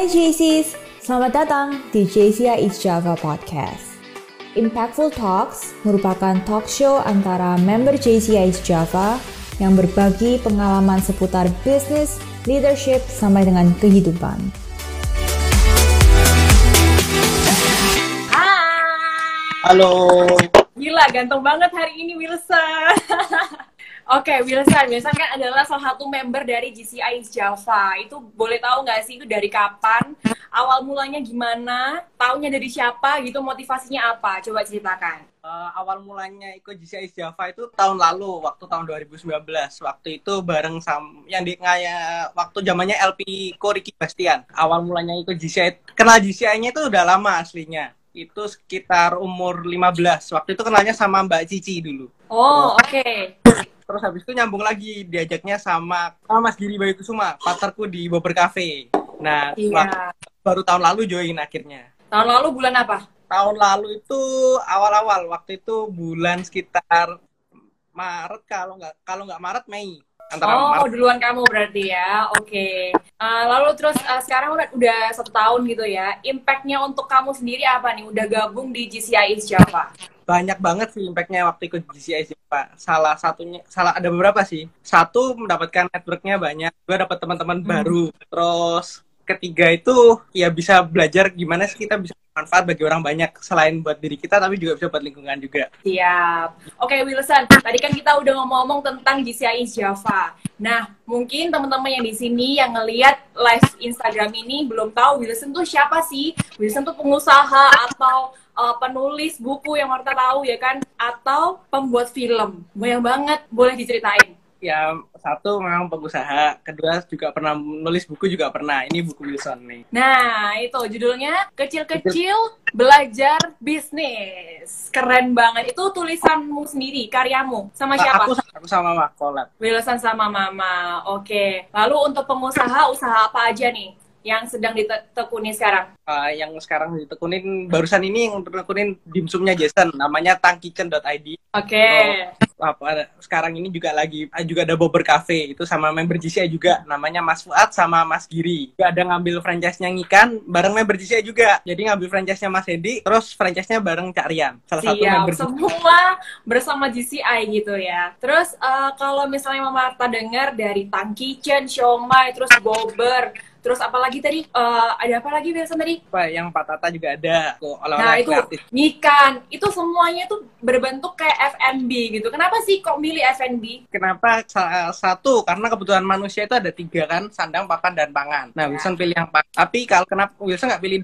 Hai JCs, selamat datang di JCI East Java Podcast. Impactful Talks merupakan talk show antara member JCI East Java yang berbagi pengalaman seputar bisnis, leadership, sampai dengan kehidupan. Halo. Gila, ganteng banget hari ini Wilson. Oke, Wilson. Wilson kan adalah salah satu member dari GCI Java. Itu boleh tahu nggak sih itu dari kapan? Awal mulanya gimana? Taunya dari siapa gitu? Motivasinya apa? Coba ceritakan. Uh, awal mulanya ikut GCI Java itu tahun lalu, waktu tahun 2019. Waktu itu bareng sama yang di ngaya waktu zamannya LP Ko Ricky Bastian. Awal mulanya ikut GCI, kenal GCI-nya itu udah lama aslinya itu sekitar umur 15. Waktu itu kenalnya sama Mbak Cici dulu. Oh, oke. Okay. Terus habis itu nyambung lagi diajaknya sama, sama Mas Giri Bayu Kusuma, partnerku di Bobber Cafe. Nah, iya. baru tahun lalu join akhirnya. Tahun lalu bulan apa? Tahun lalu itu awal-awal, waktu itu bulan sekitar Maret kalau nggak kalau nggak Maret Mei. Antara oh, Maret. duluan kamu berarti ya. Oke. Okay. Uh, lalu terus uh, sekarang udah udah satu tahun gitu ya. Impactnya untuk kamu sendiri apa nih? Udah gabung di GCI Java? Banyak banget sih impactnya waktu ikut GCI Pak. Salah satunya, salah ada beberapa sih. Satu mendapatkan networknya banyak, gue dapat teman-teman hmm. baru. Terus ketiga itu ya bisa belajar gimana sih kita bisa manfaat bagi orang banyak selain buat diri kita tapi juga bisa buat lingkungan juga. Siap. Oke Wilson, tadi kan kita udah ngomong-ngomong tentang GCI Java. Nah, mungkin teman-teman yang di sini yang ngelihat live Instagram ini belum tahu Wilson tuh siapa sih? Wilson tuh pengusaha atau uh, penulis buku yang Marta tahu ya kan? Atau pembuat film. Banyak banget boleh diceritain. Ya satu memang pengusaha kedua juga pernah nulis buku juga pernah. Ini buku Wilson nih. Nah itu judulnya kecil-kecil belajar bisnis. Keren banget. Itu tulisanmu sendiri karyamu. Sama siapa? aku, aku sama Mama kolab Wilson sama Mama. Oke. Lalu untuk pengusaha usaha apa aja nih yang sedang ditekuni sekarang? Uh, yang sekarang ditekunin barusan ini yang ditekunin dimsumnya Jason namanya tangkitchen.id. Oke. Okay. apa sekarang ini juga lagi ah, juga ada Bobber Cafe itu sama member GCI juga namanya Mas Fuad sama Mas Giri. Juga ada ngambil franchise-nya ngikan bareng member GCI juga. Jadi ngambil franchise-nya Mas Edi terus franchise-nya bareng Cak Rian. Salah Siap, satu member semua bersama GCI gitu ya. Terus uh, kalau misalnya Mama Marta dengar dari Tang Kitchen, Siomay, terus Bobber Terus apalagi tadi uh, ada apa lagi biasa tadi? Pak, yang Pak Tata juga ada. Tuh, nah itu ngikan itu semuanya tuh berbentuk kayak FNB gitu. Kenapa sih kok milih FNB? Kenapa satu karena kebutuhan manusia itu ada tiga kan sandang, papan dan pangan. Nah ya. Wilson pilih yang papan. Tapi kalau kenapa Wilson nggak pilih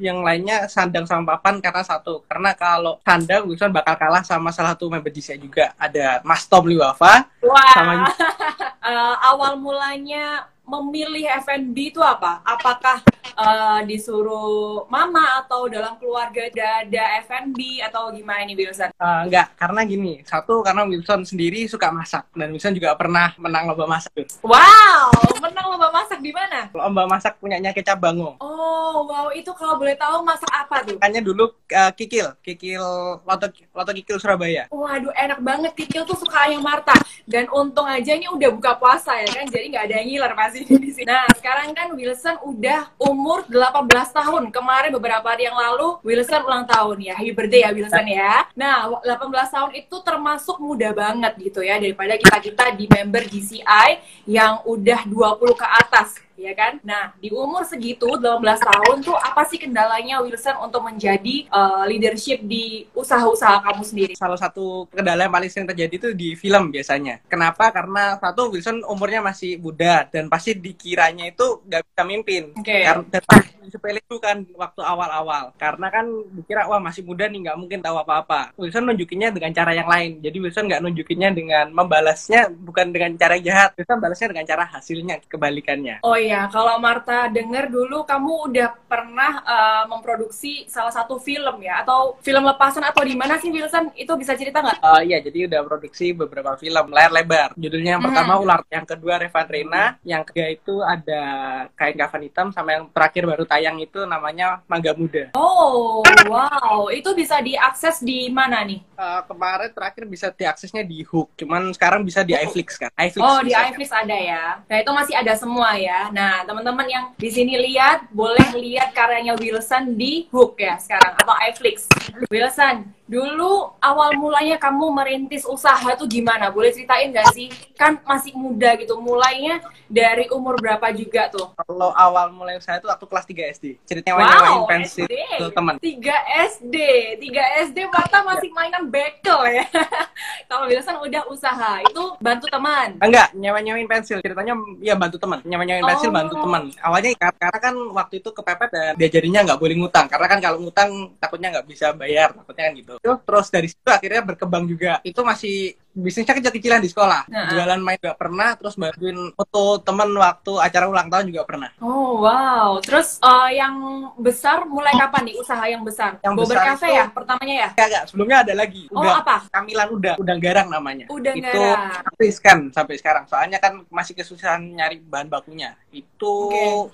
yang lainnya sandang sama papan karena satu karena kalau sandang Wilson bakal kalah sama salah satu member saya juga ada Mas Tom Liwafa. Wah. Sama uh, awal mulanya memilih FNB itu apa? Apakah uh, disuruh mama atau dalam keluarga ada FNB atau gimana nih Wilson? Uh, enggak, karena gini. Satu karena Wilson sendiri suka masak dan Wilson juga pernah menang lomba masak. Wow, menang lomba masak di mana? Lomba masak punyanya Kecap Bango. Oh, wow, itu kalau boleh tahu masak apa tuh? Kayaknya dulu uh, kikil, kikil loto loto kikil Surabaya. Waduh, enak banget kikil tuh suka yang Marta. Dan untung aja ini udah buka puasa ya kan, jadi nggak ada yang ngiler pasti di sini. Nah, sekarang kan Wilson udah umur 18 tahun. Kemarin beberapa hari yang lalu Wilson ulang tahun ya. Happy birthday ya Wilson ya. Nah, 18 tahun itu termasuk muda banget gitu ya daripada kita-kita di member GCI yang udah 20 ke atas ya kan? Nah, di umur segitu 18 tahun tuh apa sih kendalanya Wilson untuk menjadi uh, leadership di usaha-usaha kamu sendiri? Salah satu kendala yang paling sering terjadi itu di film biasanya. Kenapa? Karena satu Wilson umurnya masih muda dan pasti dikiranya itu nggak bisa mimpin. Okay. Karena sepele itu kan waktu awal-awal. Karena kan dikira wah masih muda nih nggak mungkin tahu apa-apa. Wilson nunjukinnya dengan cara yang lain. Jadi Wilson nggak nunjukinnya dengan membalasnya bukan dengan cara jahat. Wilson balasnya dengan cara hasilnya kebalikannya. Oh iya, kalau Marta dengar dulu kamu udah pernah uh, memproduksi salah satu film ya atau film lepasan atau di mana sih Wilson? Itu bisa cerita nggak? Uh, iya, jadi udah produksi beberapa film layar lebar. Judulnya yang hmm. pertama Ular, yang kedua Revan Rena, yang ketiga itu ada Kain Kafan Hitam sama yang terakhir baru tayang itu namanya Mangga Muda. Oh, wow. Itu bisa diakses di mana nih? Uh, kemarin terakhir bisa diaksesnya di Hook, cuman sekarang bisa di iFlix kan. iFlix oh, di iFlix ada ya. Nah, itu masih ada semua ya. Nah, teman-teman yang di sini lihat, boleh lihat karyanya Wilson di Hook ya sekarang atau iFlix. Wilson, dulu awal mulanya kamu merintis usaha tuh gimana? Boleh ceritain gak sih? Kan masih muda gitu, mulainya dari umur berapa juga tuh? Kalau awal mulai usaha itu waktu kelas 3 SD. Ceritanya Wow, pensil SD. ke teman. 3 SD, 3 SD Marta masih mainan bekel ya. Kalau Wilson udah usaha, itu bantu teman. Enggak, nyewa-nyewain pensil. Ceritanya ya bantu teman. Nyewa-nyewain pensil Oh. bantu teman. Awalnya kar- karena kan waktu itu kepepet dan diajarinya nggak boleh ngutang. Karena kan kalau ngutang takutnya nggak bisa bayar. Takutnya kan gitu. Terus, dari situ akhirnya berkembang juga. Itu masih bisnisnya kecil-kecilan di sekolah. Nah. Jualan main juga pernah. Terus bantuin foto teman waktu acara ulang tahun juga pernah. Oh wow, terus eh, yang besar mulai kapan nih usaha yang besar? Yang Bober besar Cafe itu- ya pertamanya ya? Enggak, enggak. Sebelumnya ada lagi. Oh Udah apa? Kamilan udah, udang garang namanya. Udang itu garang. riskan sampai sekarang. Soalnya kan masih kesusahan nyari bahan bakunya. Itu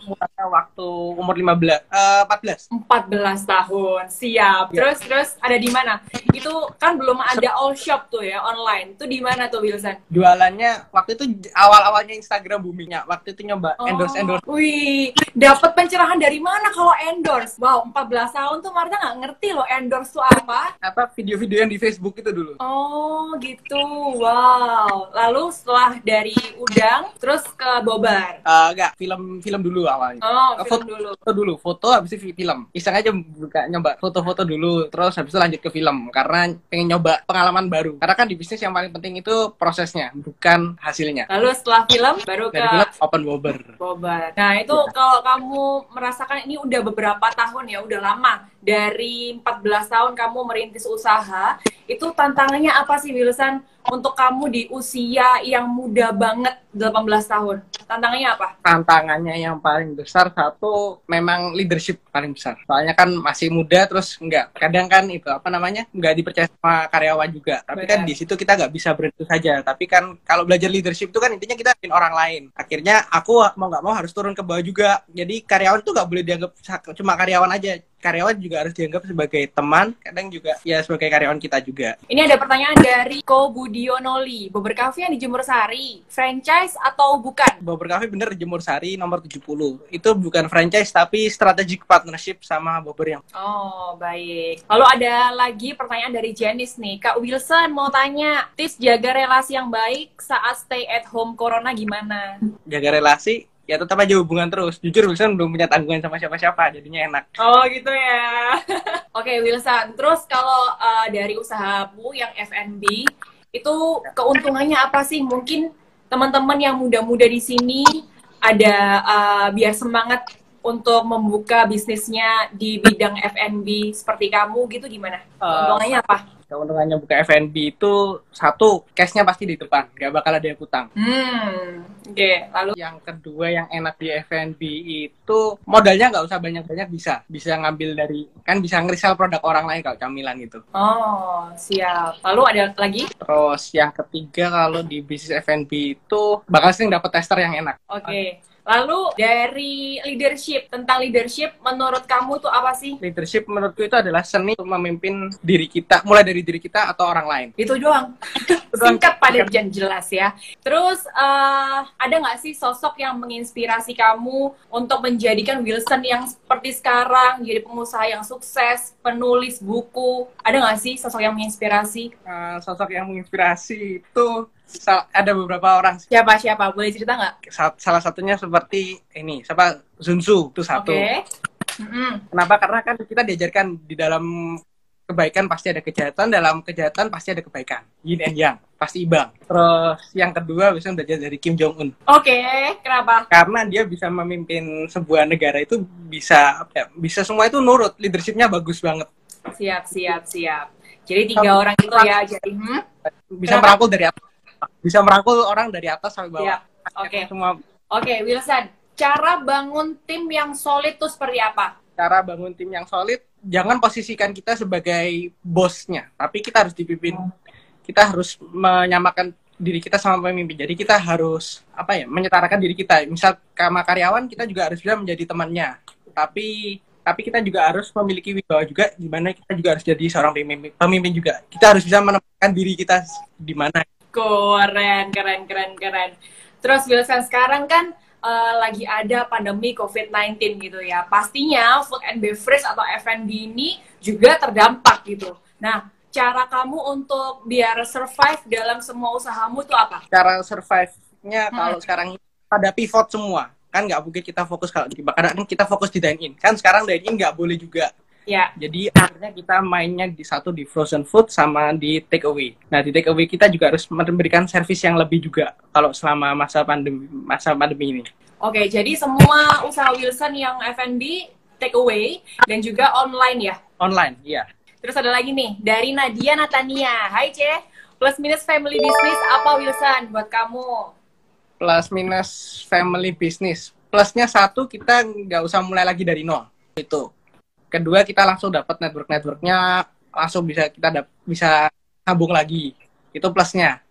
mulanya waktu umur 15 eh 14. 14 tahun, siap. Ya. Terus terus ada di mana? Itu kan belum ada all shop tuh ya online. Itu di mana tuh Wilson? Jualannya waktu itu awal-awalnya Instagram boomingnya. Waktu itu nyoba Oh. endorse endorse Wih, dapat pencerahan dari mana kalau endorse? Wow, 14 tahun tuh Marta nggak ngerti loh endorse tuh apa. apa video-video yang di Facebook itu dulu. Oh gitu, wow. Lalu setelah dari udang, terus ke bobar. Eh enggak, film film dulu awalnya. Oh, film foto, dulu. foto dulu, foto habis itu film. Iseng aja buka nyoba foto-foto dulu, terus habis itu lanjut ke film karena pengen nyoba pengalaman baru. Karena kan di bisnis yang paling penting itu prosesnya, bukan hasilnya. Lalu setelah film baru ke Dari film open bobber. bobar. Nah itu kalau kamu merasakan ini udah beberapa tahun ya, udah lama. Dari 14 tahun kamu merintis usaha, itu tantangannya apa sih Wilson untuk kamu di usia yang muda banget 18 tahun? Tantangannya apa? Tantangannya yang paling besar satu memang leadership paling besar. Soalnya kan masih muda terus enggak. Kadang kan itu apa namanya? enggak dipercaya sama karyawan juga. Tapi kan Benar. di situ kita nggak bisa berhenti saja. Tapi kan kalau belajar leadership itu kan intinya kita bikin orang lain. Akhirnya aku mau nggak mau harus turun ke bawah juga. Jadi karyawan itu nggak boleh dianggap cuma karyawan aja. Karyawan juga harus dianggap sebagai teman, kadang juga ya sebagai karyawan kita juga. Ini ada pertanyaan dari Ko Budionoli. Bober Cafe yang di Jemur Sari, franchise atau bukan? Bobber Cafe bener Jemur Sari nomor 70. Itu bukan franchise tapi strategic partnership sama Bobber yang Oh, baik. Lalu ada lagi pertanyaan dari Janice nih. Kak Wilson mau tanya, tips jaga relasi yang baik saat stay at home corona gimana? jaga relasi ya tetap aja hubungan terus. Jujur Wilson belum punya tanggungan sama siapa-siapa, jadinya enak. Oh, gitu ya. Oke, Wilson. Terus kalau uh, dari usahamu yang F&B, itu keuntungannya apa sih? Mungkin teman-teman yang muda-muda di sini ada uh, biar semangat untuk membuka bisnisnya di bidang F&B seperti kamu gitu gimana? Keuntungannya apa? Keuntungannya buka F&B itu satu, cashnya pasti di depan, nggak bakal ada yang utang. Hmm, oke. Lalu Yang kedua yang enak di F&B itu modalnya nggak usah banyak-banyak bisa, bisa ngambil dari kan bisa ngerisal produk orang lain kalau camilan gitu. Oh, siap. Lalu ada lagi? Terus yang ketiga kalau di bisnis F&B itu bakal sering dapat tester yang enak. Oke. Lalu dari leadership, tentang leadership menurut kamu tuh apa sih? Leadership menurutku itu adalah seni untuk memimpin diri kita, mulai dari diri kita atau orang lain. Itu doang. Singkat padat dan jelas ya. Terus eh, ada nggak sih sosok yang menginspirasi kamu untuk menjadikan Wilson yang seperti sekarang jadi pengusaha yang sukses, penulis buku? Ada nggak sih sosok yang menginspirasi? Eh, sosok yang menginspirasi itu ada beberapa orang. Siapa siapa? Boleh cerita nggak? Sa- salah satunya seperti ini siapa Sun Tzu itu satu Oke. Mm-mm. kenapa karena kan kita diajarkan di dalam kebaikan pasti ada kejahatan dalam kejahatan pasti ada kebaikan yin and yang pasti imbang terus yang kedua bisa belajar dari Kim Jong Un Oke, kenapa? karena dia bisa memimpin sebuah negara itu bisa apa ya, bisa semua itu nurut leadershipnya bagus banget Siap, siap, siap. Jadi tiga orang itu ya. Jadi, hmm? bisa merangkul dari atas bisa merangkul orang dari atas sampai bawah Siap. Oke. semua Oke, Wilson. Cara bangun tim yang solid tuh seperti apa? cara bangun tim yang solid jangan posisikan kita sebagai bosnya tapi kita harus dipimpin kita harus menyamakan diri kita sama pemimpin jadi kita harus apa ya menyetarakan diri kita misal sama karyawan kita juga harus bisa menjadi temannya tapi tapi kita juga harus memiliki wibawa juga di mana kita juga harus jadi seorang pemimpin, pemimpin juga kita harus bisa menempatkan diri kita di mana Keren, keren, keren, keren. Terus Wilson sekarang kan uh, lagi ada pandemi COVID-19 gitu ya. Pastinya food and beverage atau F&B ini juga terdampak gitu. Nah, cara kamu untuk biar survive dalam semua usahamu itu apa? Cara survive-nya hmm. kalau sekarang pada pivot semua. Kan nggak mungkin kita fokus kalau di kadang kita fokus di dine in. Kan sekarang dine in nggak boleh juga. Ya. Jadi akhirnya kita mainnya di satu di frozen food sama di take away. Nah di take away kita juga harus memberikan service yang lebih juga kalau selama masa pandemi masa pandemi ini. Oke, jadi semua usaha Wilson yang F&B take away dan juga online ya? Online, iya. Terus ada lagi nih, dari Nadia Natania. Hai Ce, plus minus family business apa Wilson buat kamu? Plus minus family business. Plusnya satu, kita nggak usah mulai lagi dari nol. Itu. Kedua, kita langsung dapat network-networknya, langsung bisa kita bisa sambung lagi. Itu plusnya.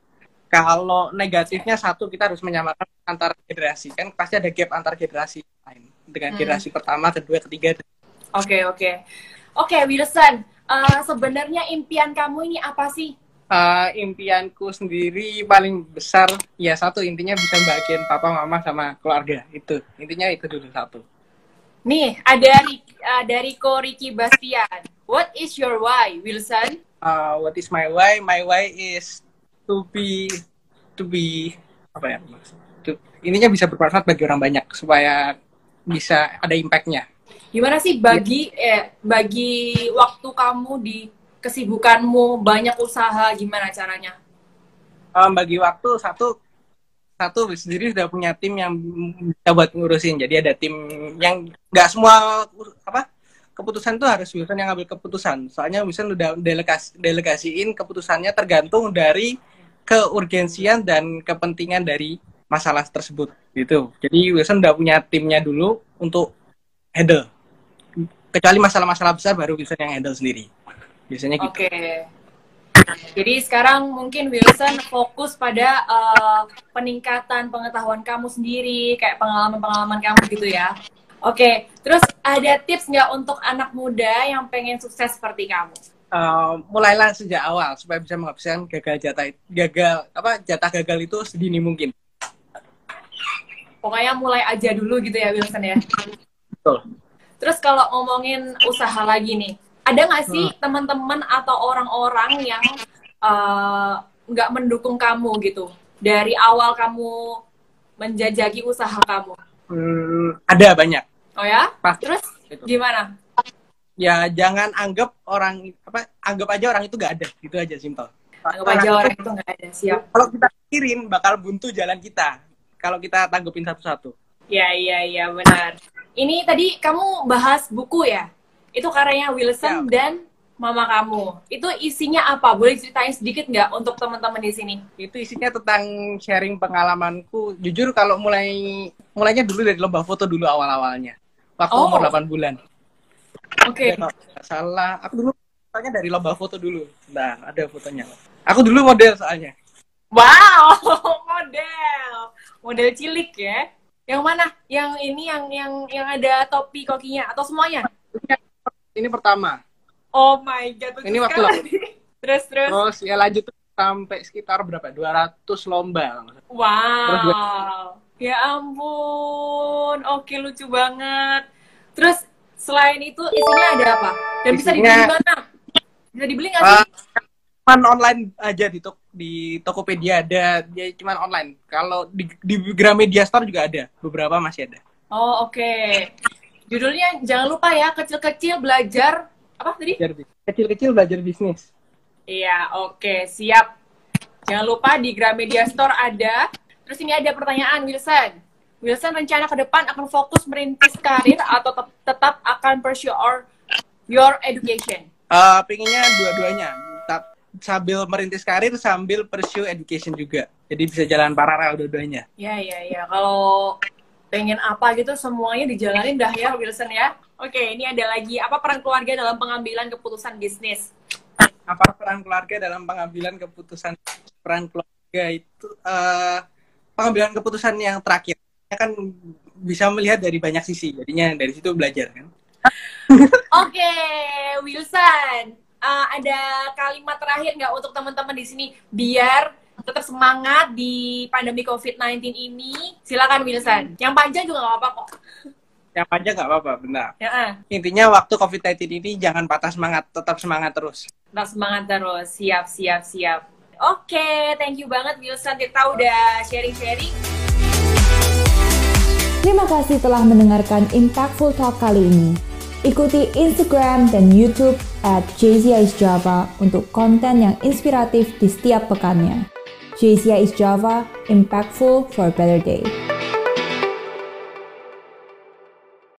Kalau negatifnya satu, kita harus menyamakan antar generasi. Kan pasti ada gap antar generasi lain. Dengan hmm. generasi pertama, kedua, ketiga. Oke, okay, oke. Okay. Oke, okay, Wilson uh, sebenarnya impian kamu ini apa sih? Uh, impianku sendiri paling besar ya satu intinya bisa bagian papa mama sama keluarga itu intinya itu dulu satu. Nih ada uh, dari Ko Ricky Bastian. What is your why, Wilson? Uh, what is my why? My why is to be to be apa ya? To, intinya bisa bermanfaat bagi orang banyak supaya bisa ada impactnya Gimana sih bagi eh bagi waktu kamu di kesibukanmu banyak usaha gimana caranya? Um, bagi waktu satu satu sendiri sudah punya tim yang bisa buat ngurusin. Jadi ada tim yang nggak semua apa keputusan itu harus Wilson yang ngambil keputusan. Soalnya Wilson udah delegasi delegasiin keputusannya tergantung dari keurgensian dan kepentingan dari masalah tersebut gitu. Jadi Wilson udah punya timnya dulu untuk handle kecuali masalah-masalah besar baru Wilson yang handle sendiri biasanya gitu. Okay. Jadi sekarang mungkin Wilson fokus pada uh, peningkatan pengetahuan kamu sendiri, kayak pengalaman-pengalaman kamu gitu ya. Oke, okay. terus ada tips nggak untuk anak muda yang pengen sukses seperti kamu? Uh, mulailah sejak awal supaya bisa menghabiskan gagal jatah gagal apa jatah gagal itu sedini mungkin. Pokoknya mulai aja dulu gitu ya Wilson ya. Betul. Terus kalau ngomongin usaha lagi nih, ada nggak sih hmm. teman-teman atau orang-orang yang eh, nggak uh, mendukung kamu gitu dari awal kamu menjajaki usaha kamu? Hmm, ada banyak. Oh ya? Pas. Terus itu. gimana? Ya jangan anggap orang apa anggap aja orang itu nggak ada, gitu aja simpel. Anggap orang aja orang itu nggak ada, siap. Kalau kita pikirin bakal buntu jalan kita. Kalau kita tanggupin satu-satu. Iya iya iya benar. Ini tadi kamu bahas buku ya? Itu karyanya Wilson ya. dan mama kamu. Itu isinya apa? Boleh ceritain sedikit nggak untuk teman-teman di sini? Itu isinya tentang sharing pengalamanku. Jujur kalau mulai mulainya dulu dari lomba foto dulu awal-awalnya. Waktu oh. umur 8 bulan. Oke. Okay. salah. Aku dulu soalnya dari lomba foto dulu. Nah, ada fotonya. Aku dulu model soalnya. Wow, model. Model cilik ya. Yang mana? Yang ini yang yang yang ada topi kokinya atau semuanya? Ini pertama. Oh my god. Ini waktu lalu. terus terus. Terus ya lanjut sampai sekitar berapa? 200 lomba. Wow. ya ampun. Oke lucu banget. Terus selain itu isinya ada apa? Dan isinya, bisa dibeli di mana? Bisa dibeli nggak sih? Uh, cuman online aja di tok di Tokopedia ada dia cuman online kalau di, di Gramedia Store juga ada beberapa masih ada oh oke okay. Judulnya jangan lupa ya kecil-kecil belajar apa tadi kecil-kecil belajar bisnis iya oke okay. siap jangan lupa di Gramedia Store ada terus ini ada pertanyaan Wilson Wilson rencana ke depan akan fokus merintis karir atau tetap akan pursue your, your education uh, pinginnya dua-duanya sambil merintis karir sambil pursue education juga. Jadi bisa jalan paralel dua-duanya. Ya, ya, ya. Kalau pengen apa gitu semuanya dijalanin dah ya Wilson ya. Oke, ini ada lagi apa peran keluarga dalam pengambilan keputusan bisnis? Apa peran keluarga dalam pengambilan keputusan peran keluarga itu uh, pengambilan keputusan yang terakhir kan bisa melihat dari banyak sisi. Jadinya dari situ belajar kan. Oke, Wilson uh, ada kalimat terakhir nggak untuk teman-teman di sini biar tetap semangat di pandemi COVID-19 ini. Silakan Wilson. Yang panjang juga nggak apa-apa kok. Yang panjang nggak apa-apa, benar. Ya, eh. Intinya waktu COVID-19 ini jangan patah semangat, tetap semangat terus. tetap semangat terus. Siap, siap, siap. Oke, thank you banget Wilson. Kita udah sharing-sharing. Terima kasih telah mendengarkan Impactful Talk kali ini. Ikuti Instagram dan YouTube at Java untuk konten yang inspiratif di setiap pekannya. JCI is Java, impactful for a better day.